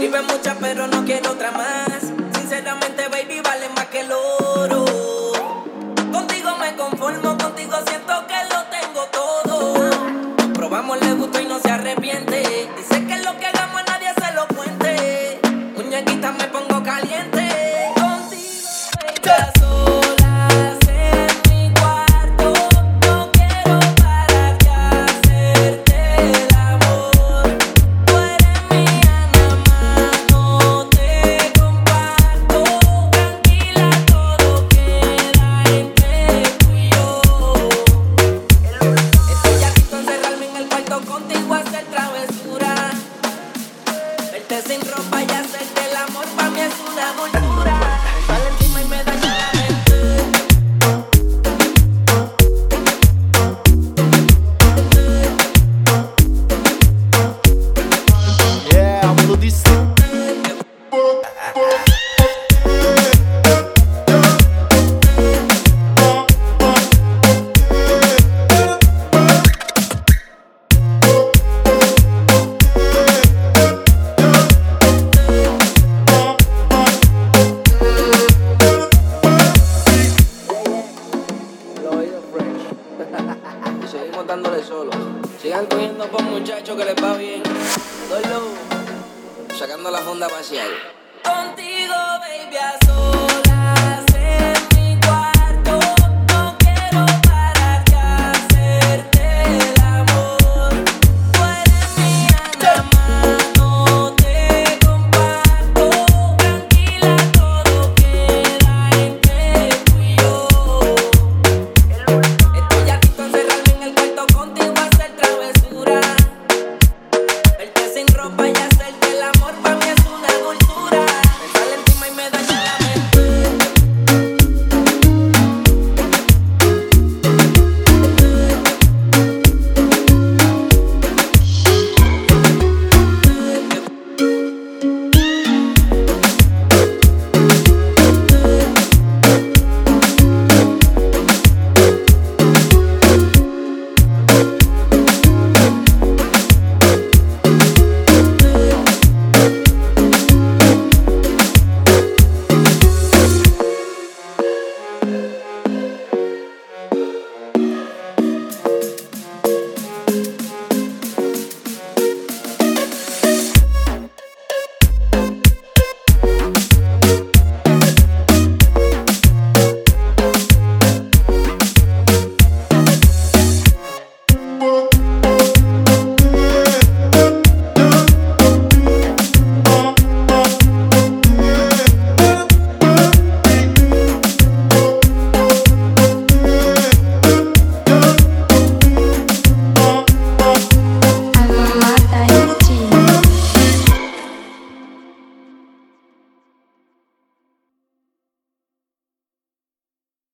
Vive muchas, pero no quiero otra más. Sinceramente, baby, vale más que el oro. Contigo me conformo, contigo siento que lo tengo todo. Probamos, le gusto y no se arrepiente. Dice que lo que hagamos nadie se lo cuente. Muñequita, me sin ropa y hacerte el amor para mí es una dulzura. Dándole solo. Sigan cogiendo por muchachos que les va bien. Dolo. Sacando la funda facial.